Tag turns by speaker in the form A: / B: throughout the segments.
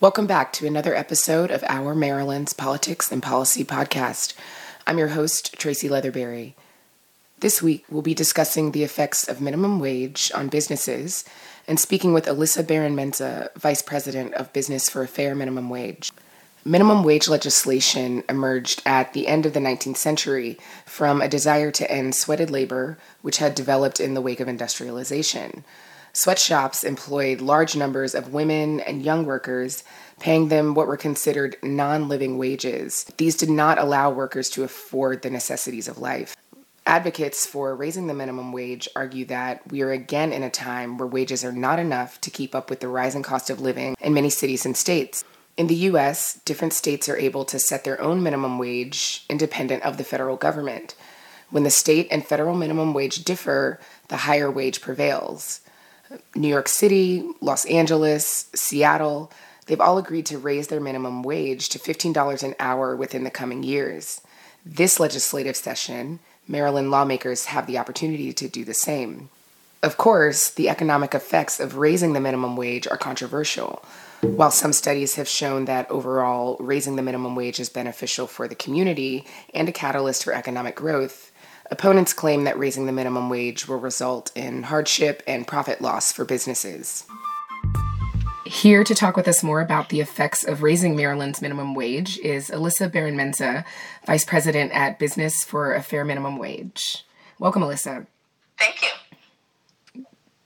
A: Welcome back to another episode of Our Maryland's Politics and Policy Podcast. I'm your host, Tracy Leatherberry. This week, we'll be discussing the effects of minimum wage on businesses and speaking with Alissa Barron-Menza, Vice President of Business for a Fair Minimum Wage. Minimum wage legislation emerged at the end of the 19th century from a desire to end sweated labor, which had developed in the wake of industrialization. Sweatshops employed large numbers of women and young workers, paying them what were considered non living wages. These did not allow workers to afford the necessities of life. Advocates for raising the minimum wage argue that we are again in a time where wages are not enough to keep up with the rising cost of living in many cities and states. In the US, different states are able to set their own minimum wage independent of the federal government. When the state and federal minimum wage differ, the higher wage prevails. New York City, Los Angeles, Seattle, they've all agreed to raise their minimum wage to $15 an hour within the coming years. This legislative session, Maryland lawmakers have the opportunity to do the same. Of course, the economic effects of raising the minimum wage are controversial. While some studies have shown that overall raising the minimum wage is beneficial for the community and a catalyst for economic growth, Opponents claim that raising the minimum wage will result in hardship and profit loss for businesses. Here to talk with us more about the effects of raising Maryland's minimum wage is Alissa Barron-Menza, Vice President at Business for a Fair Minimum Wage. Welcome, Alissa.
B: Thank you.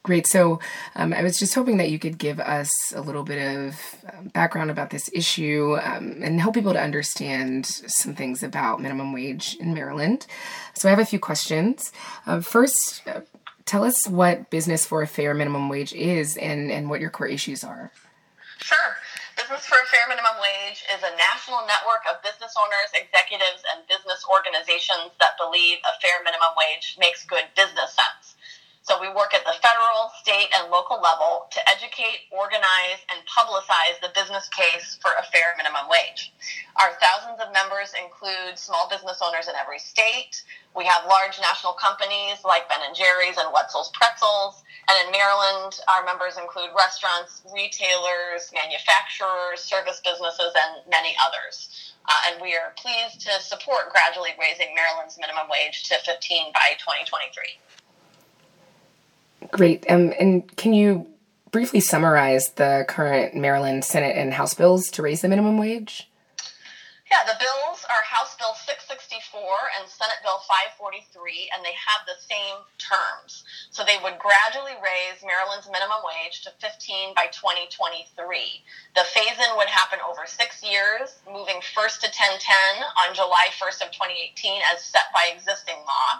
A: Great. So um, I was just hoping that you could give us a little bit of um, background about this issue um, and help people to understand some things about minimum wage in Maryland. So I have a few questions. Uh, first, uh, tell us what Business for a Fair Minimum Wage is and, and what your core issues are.
B: Sure. Business for a Fair Minimum Wage is a national network of business owners, executives, and business organizations that believe a fair minimum wage makes good business sense. So we work at the federal, state, and local level to educate, organize, and publicize the business case for a fair minimum wage. Our thousands of members include small business owners in every state. We have large national companies like Ben and Jerry's and Wetzel's Pretzels. And in Maryland, our members include restaurants, retailers, manufacturers, service businesses, and many others. Uh, and we are pleased to support gradually raising Maryland's minimum wage to 15 by 2023.
A: Great. Um, and can you briefly summarize the current Maryland Senate and House bills to raise the minimum wage?
B: Yeah, the bills are House Bill 664 and Senate Bill 543, and they have the same terms. So they would gradually raise Maryland's minimum wage to 15 by 2023. The phase in would happen over six years, moving first to 1010 on July 1st of 2018 as set by existing law.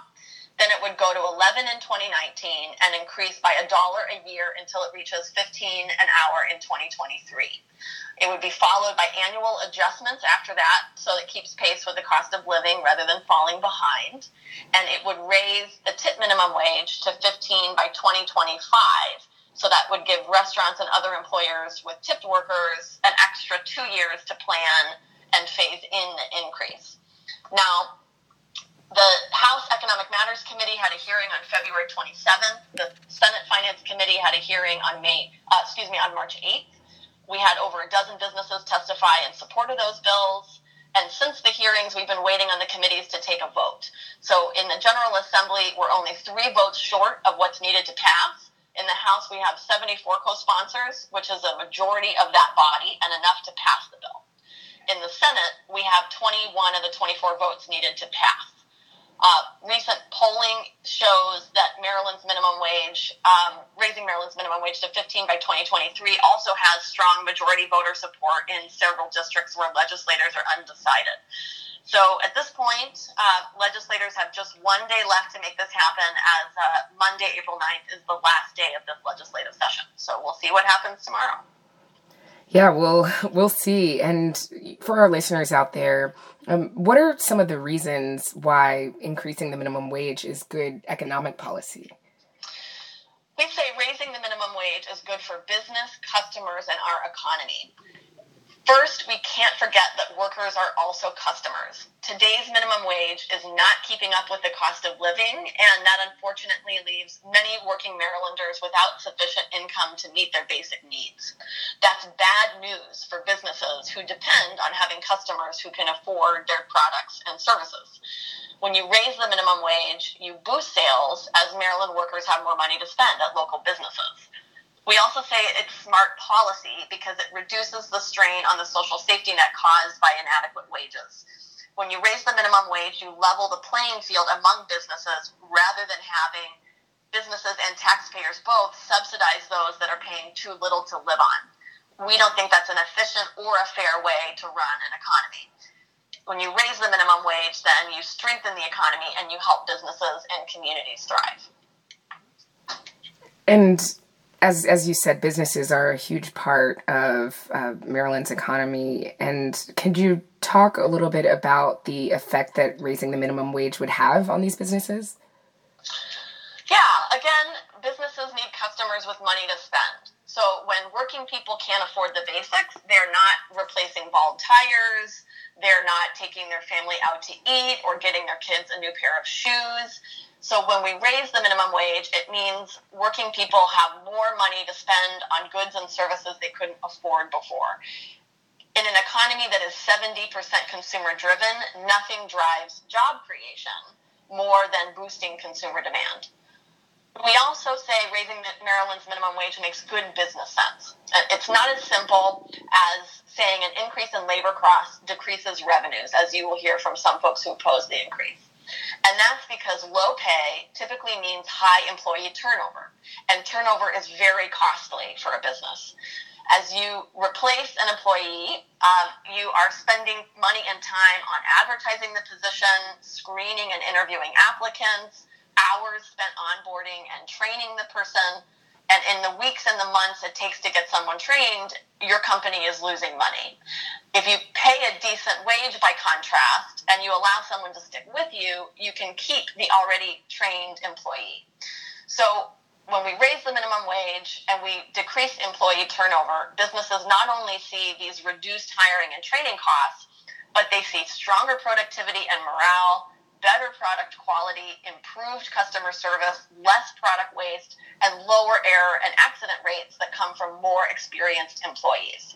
B: Then it would go to 11 in 2019 and increase by a dollar a year until it reaches 15 an hour in 2023. It would be followed by annual adjustments after that, so it keeps pace with the cost of living rather than falling behind. And it would raise the tip minimum wage to 15 by 2025. So that would give restaurants and other employers with tipped workers an extra two years to plan and phase in the increase. Now, the House Economic Matters Committee had a hearing on February 27th. The Senate Finance Committee had a hearing on May, uh, excuse me, on March 8th. We had over a dozen businesses testify in support of those bills. And since the hearings, we've been waiting on the committees to take a vote. So in the General Assembly, we're only three votes short of what's needed to pass. In the House, we have 74 co-sponsors, which is a majority of that body and enough to pass the bill. In the Senate, we have 21 of the 24 votes needed to pass. Uh, recent polling shows that Maryland's minimum wage, um, raising Maryland's minimum wage to 15 by 2023, also has strong majority voter support in several districts where legislators are undecided. So at this point, uh, legislators have just one day left to make this happen, as uh, Monday, April 9th, is the last day of this legislative session. So we'll see what happens tomorrow.
A: Yeah, we'll we'll see. And for our listeners out there, um, what are some of the reasons why increasing the minimum wage is good economic policy?
B: We say raising the minimum wage is good for business, customers, and our economy. First, we can't forget that workers are also customers. Today's minimum wage is not keeping up with the cost of living, and that unfortunately leaves many working Marylanders without sufficient income to meet their basic needs. That's bad news for businesses who depend on having customers who can afford their products and services. When you raise the minimum wage, you boost sales as Maryland workers have more money to spend at local businesses. We also say it's smart policy because it reduces the strain on the social safety net caused by inadequate wages. When you raise the minimum wage, you level the playing field among businesses rather than having businesses and taxpayers both subsidize those that are paying too little to live on. We don't think that's an efficient or a fair way to run an economy. When you raise the minimum wage, then you strengthen the economy and you help businesses and communities thrive.
A: And as as you said, businesses are a huge part of uh, Maryland's economy. And can you talk a little bit about the effect that raising the minimum wage would have on these businesses?
B: Yeah, again, businesses need customers with money to spend. So when working people can't afford the basics, they're not replacing bald tires, they're not taking their family out to eat or getting their kids a new pair of shoes. So when we raise the minimum wage, it means working people have more money to spend on goods and services they couldn't afford before. In an economy that is 70% consumer driven, nothing drives job creation more than boosting consumer demand. We also say raising Maryland's minimum wage makes good business sense. It's not as simple as saying an increase in labor costs decreases revenues, as you will hear from some folks who oppose the increase. And that's because low pay typically means high employee turnover. And turnover is very costly for a business. As you replace an employee, um, you are spending money and time on advertising the position, screening and interviewing applicants, hours spent onboarding and training the person. And in the weeks and the months it takes to get someone trained, your company is losing money. If you pay a decent wage by contrast and you allow someone to stick with you, you can keep the already trained employee. So when we raise the minimum wage and we decrease employee turnover, businesses not only see these reduced hiring and training costs, but they see stronger productivity and morale, better product quality, improved customer service, less product waste, and lower error and accident rates that come from more experienced employees.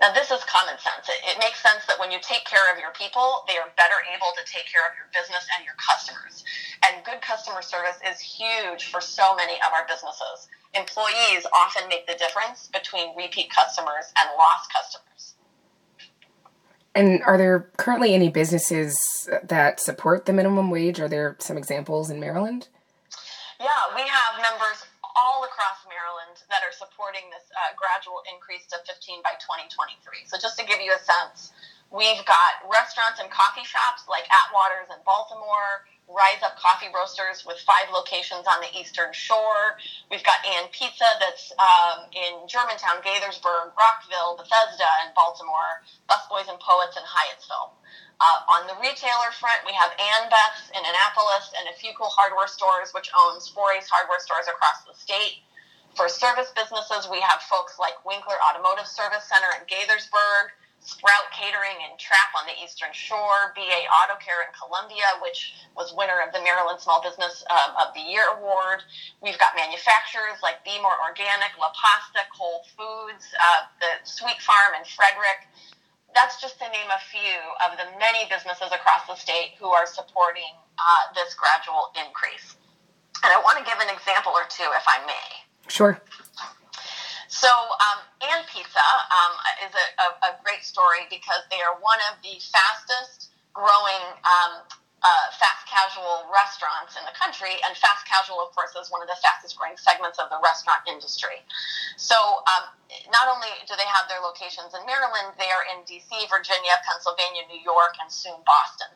B: Now, this is common sense. It, it, makes sense that when you take care of your people, they are better able to take care of your business and your customers. And good customer service is huge for so many of our businesses. Employees often make the difference between repeat customers and lost customers.
A: And are there currently any businesses that support the minimum wage? Are there some examples in Maryland?
B: Yeah, we have members all across Maryland that are supporting this uh, gradual increase to 15 by 2023. So just to give you a sense, we've got restaurants and coffee shops like Atwater's in Baltimore, Rise Up Coffee Roasters with five locations on the Eastern Shore. We've got &pizza that's um, in Germantown, Gaithersburg, Rockville, Bethesda, and Baltimore. Busboys and Poets in Hyattsville. Uh, on the retailer front, we have Ann Beth's in Annapolis and a few cool hardware stores, which owns four Ace hardware stores across the state. For service businesses, we have folks like Winkler Automotive Service Center in Gaithersburg, Sprout Catering and Trap on the Eastern Shore, BA Auto Care in Columbia, which was winner of the Maryland Small Business um, of the Year award. We've got manufacturers like Be More Organic, La Pasta, Whole Foods, uh, the Sweet Farm in Frederick. That's just to name a few of the many businesses across the state who are supporting uh, this gradual increase. And I want to give an example or two, if I may.
A: Sure.
B: So, um, &pizza um, is a, a, a, great story because they are one of the fastest growing um, uh, fast casual restaurants in the country, and fast casual, of course, is one of the fastest growing segments of the restaurant industry. So, um, not only do they have their locations in Maryland, they are in DC, Virginia, Pennsylvania, New York, and soon Boston.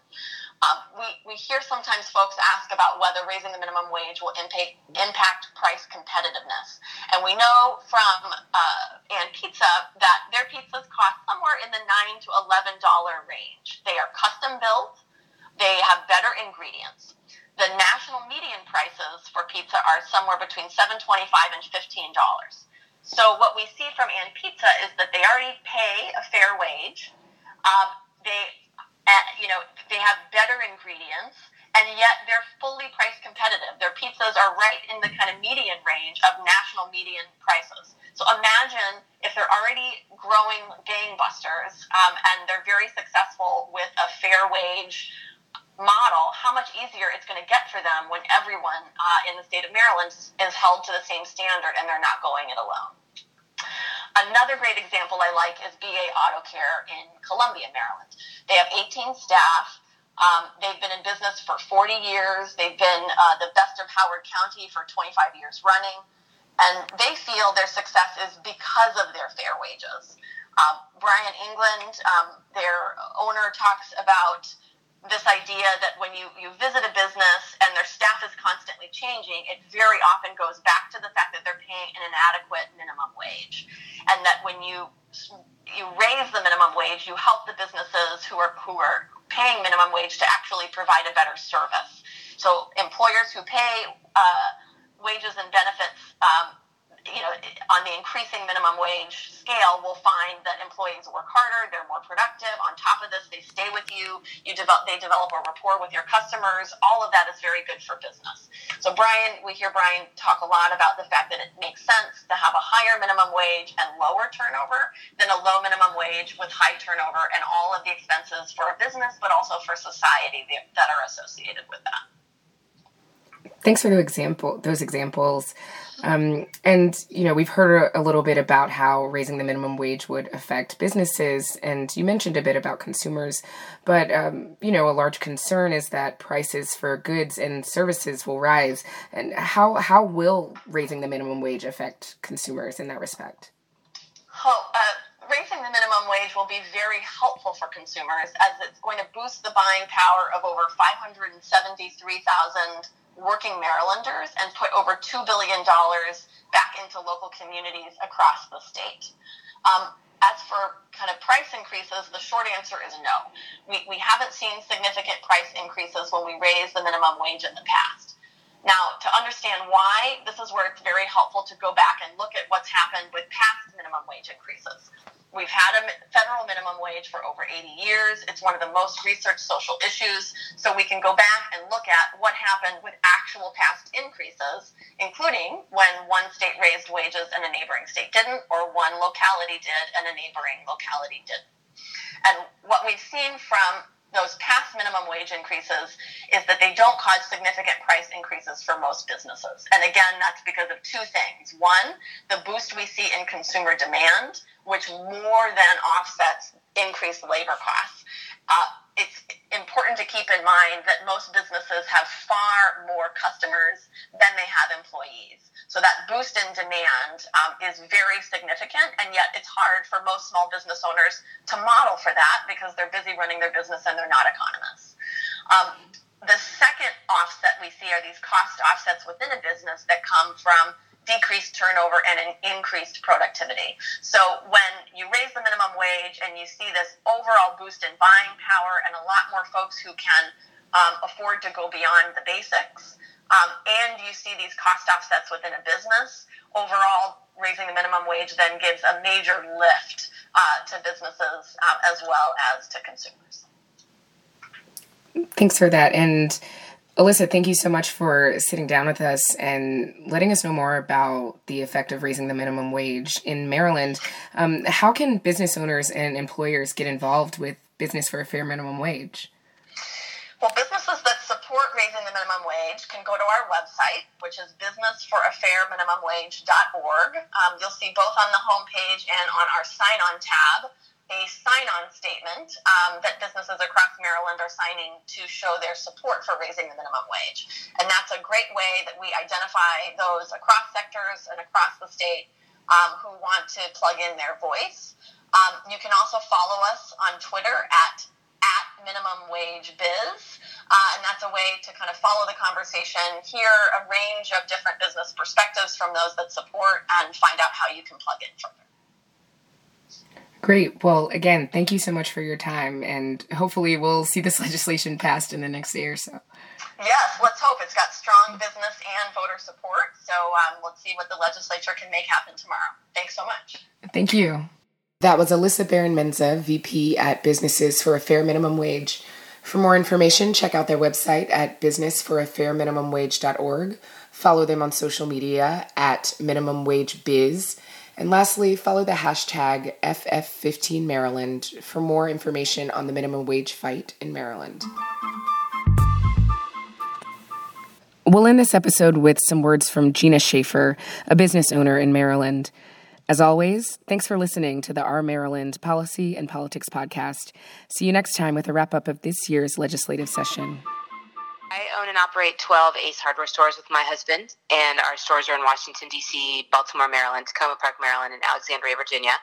B: Um, we, we hear sometimes folks ask about whether raising the minimum wage will impact, impact price competitiveness. And we know from uh, &pizza that their pizzas cost somewhere in the 9 to $11 range. They are custom built, they have better ingredients. The national median prices for pizza are somewhere between $7.25 and $15. So what we see from &pizza is that they already pay a fair wage. Um, they, uh, you know, they have better ingredients, and yet they're fully price competitive. Their pizzas are right in the kind of median range of national median prices. So imagine if they're already growing gangbusters um, and they're very successful with a fair wage model, how much easier it's going to get for them when everyone uh, in the state of Maryland is held to the same standard and they're not going it alone. Another great example I like is BA Auto Care in Columbia, Maryland. They have 18 staff. Um, they've been in business for 40 years. They've been uh, the best of Howard County for 25 years running. And they feel their success is because of their fair wages. Um, Brian England, um, their owner, talks about this idea that when you, you visit a business and their staff is constantly changing, it very often goes back to the fact that they're paying an inadequate minimum wage. And that when you you raise the minimum wage, you help the businesses who are who are paying minimum wage to actually provide a better service. So employers who pay uh, wages and benefits um, you know, on the increasing minimum wage scale, we'll find that employees work harder, they're more productive. On top of this, they stay with you. You develop, they develop a rapport with your customers. All of that is very good for business. So, Brian, we hear Brian talk a lot about the fact that it makes sense to have wage and lower turnover than a low minimum wage with high turnover and all of the expenses for a business, but also for society that are associated with that.
A: Thanks for the example, those examples. Um, and, you know, we've heard a, a, little bit about how raising the minimum wage would affect businesses, and you mentioned a bit about consumers. But, um, you know, a large concern is that prices for goods and services will rise. And how, how will raising the minimum wage affect consumers in that respect?
B: Oh, uh, raising the minimum wage will be very helpful for consumers as it's going to boost the buying power of over 573,000 working Marylanders and put over $2 billion back into local communities across the state. Um, as for kind of price increases, the short answer is no. We, we haven't seen significant price increases when we raise the minimum wage in the past. Now, to understand why, this is where it's very helpful to go back and look at what's happened with past minimum wage increases. We've had a federal minimum wage for over 80 years. It's one of the most researched social issues. So we can go back and look at what happened with actual past increases, including when one state raised wages and a neighboring state didn't, or one locality did and a neighboring locality didn't. And what we've seen from those past minimum wage increases is that they don't cause significant price increases for most businesses. And again, that's because of two things. One, the boost we see in consumer demand, which more than offsets increased labor costs. Uh, it's important to keep in mind that most businesses have far more customers than they have boost in demand um, is very significant, and yet it's hard for most small business owners to model for that because they're busy running their business and they're not economists. Um, the second offset we see are these cost offsets within a business that come from decreased turnover and an increased productivity. So when you raise the minimum wage and you see this overall boost in buying power and a lot more folks who can um, afford to go beyond the basics, um, and you see these cost offsets within a business, overall raising the minimum wage then gives a major lift uh, to businesses um, as well as to consumers.
A: Thanks for that. And Alissa, thank you so much for sitting down with us and letting us know more about the effect of raising the minimum wage in Maryland. Um, how can business owners and employers get involved with Business for a Fair Minimum Wage?
B: Well, businesses that support raising the minimum wage can go to our website, which is businessforafairminimumwage.org. Um, you'll see both on the homepage and on our sign on tab a sign on statement um, that businesses across Maryland are signing to show their support for raising the minimum wage. And that's a great way that we identify those across sectors and across the state um, who want to plug in their voice. Um, you can also follow us on Twitter at at minimum wage biz. Uh, and that's a way to kind of follow the conversation, hear a range of different business perspectives from those that support, and find out how you can plug in further.
A: Great. Well, again, thank you so much for your time, and hopefully, we'll see this legislation passed in the next day or so.
B: Yes, let's hope. It's got strong business and voter support, so um, let's see what the legislature can make happen tomorrow. Thanks so much.
A: Thank you. That was Alissa Barron-Menza, VP at Businesses for a Fair Minimum Wage. For more information, check out their website at businessforafairminimumwage.org. Follow them on social media at minimumwagebiz and lastly, follow the hashtag FF15Maryland for more information on the minimum wage fight in Maryland. We'll end this episode with some words from Gina Schaefer, a business owner in Maryland. As always, thanks for listening to the Our Maryland Policy and Politics podcast. See you next time with a wrap up of this year's legislative session.
C: I own and operate 12 Ace hardware stores with my husband, and our stores are in Washington, D.C., Baltimore, Maryland, Takoma Park, Maryland, and Alexandria, Virginia.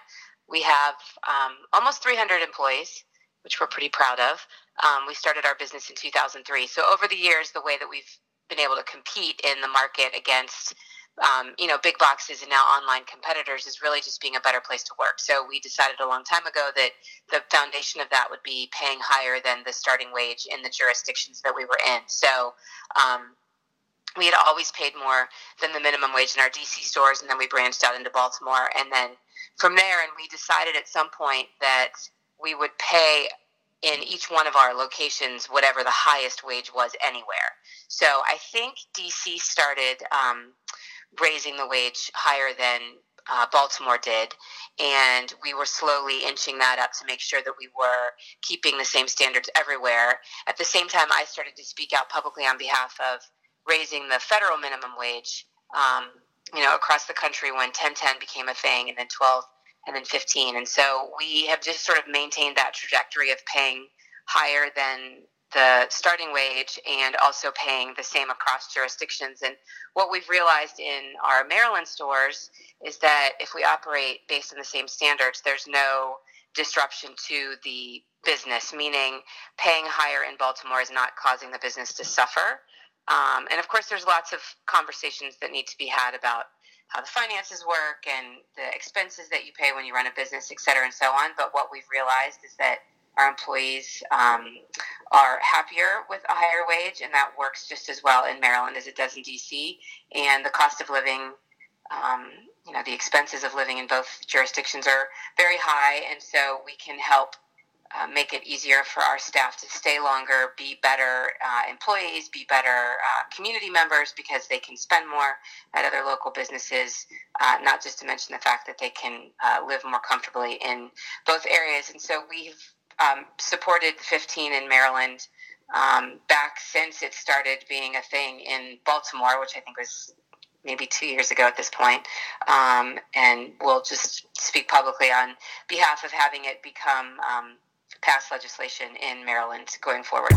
C: We have um, almost 300 employees, which we're pretty proud of. Um, we started our business in 2003. So, over the years, the way that we've been able to compete in the market against um, you know, big boxes and now online competitors is really just being a better place to work. So we decided a long time ago that the foundation of that would be paying higher than the starting wage in the jurisdictions that we were in. So um, we had always paid more than the minimum wage in our DC stores, and then we branched out into Baltimore. And then from there, and we decided at some point that we would pay in each one of our locations whatever the highest wage was anywhere. So I think DC started. Um, raising the wage higher than uh, Baltimore did, and we were slowly inching that up to make sure that we were keeping the same standards everywhere. At the same time, I started to speak out publicly on behalf of raising the federal minimum wage, um, you know, across the country when 1010 became a thing, and then 12, and then 15. And so we have just sort of maintained that trajectory of paying higher than the starting wage and also paying the same across jurisdictions. And what we've realized in our Maryland stores is that if we operate based on the same standards, there's no disruption to the business, meaning paying higher in Baltimore is not causing the business to suffer. Um, and of course, there's lots of conversations that need to be had about how the finances work and the expenses that you pay when you run a business, et cetera, and so on. But what we've realized is that our employees um, are happier with a higher wage, and that works just as well in Maryland as it does in DC. And the cost of living, um, you know, the expenses of living in both jurisdictions are very high, and so we can help uh, make it easier for our staff to stay longer, be better uh, employees, be better uh, community members because they can spend more at other local businesses, uh, not just to mention the fact that they can uh, live more comfortably in both areas. And so we've um, supported 15 in Maryland um, back since it started being a thing in Baltimore, which I think was maybe two years ago at this point. Um, and we'll just speak publicly on behalf of having it become um, passed legislation in Maryland going forward.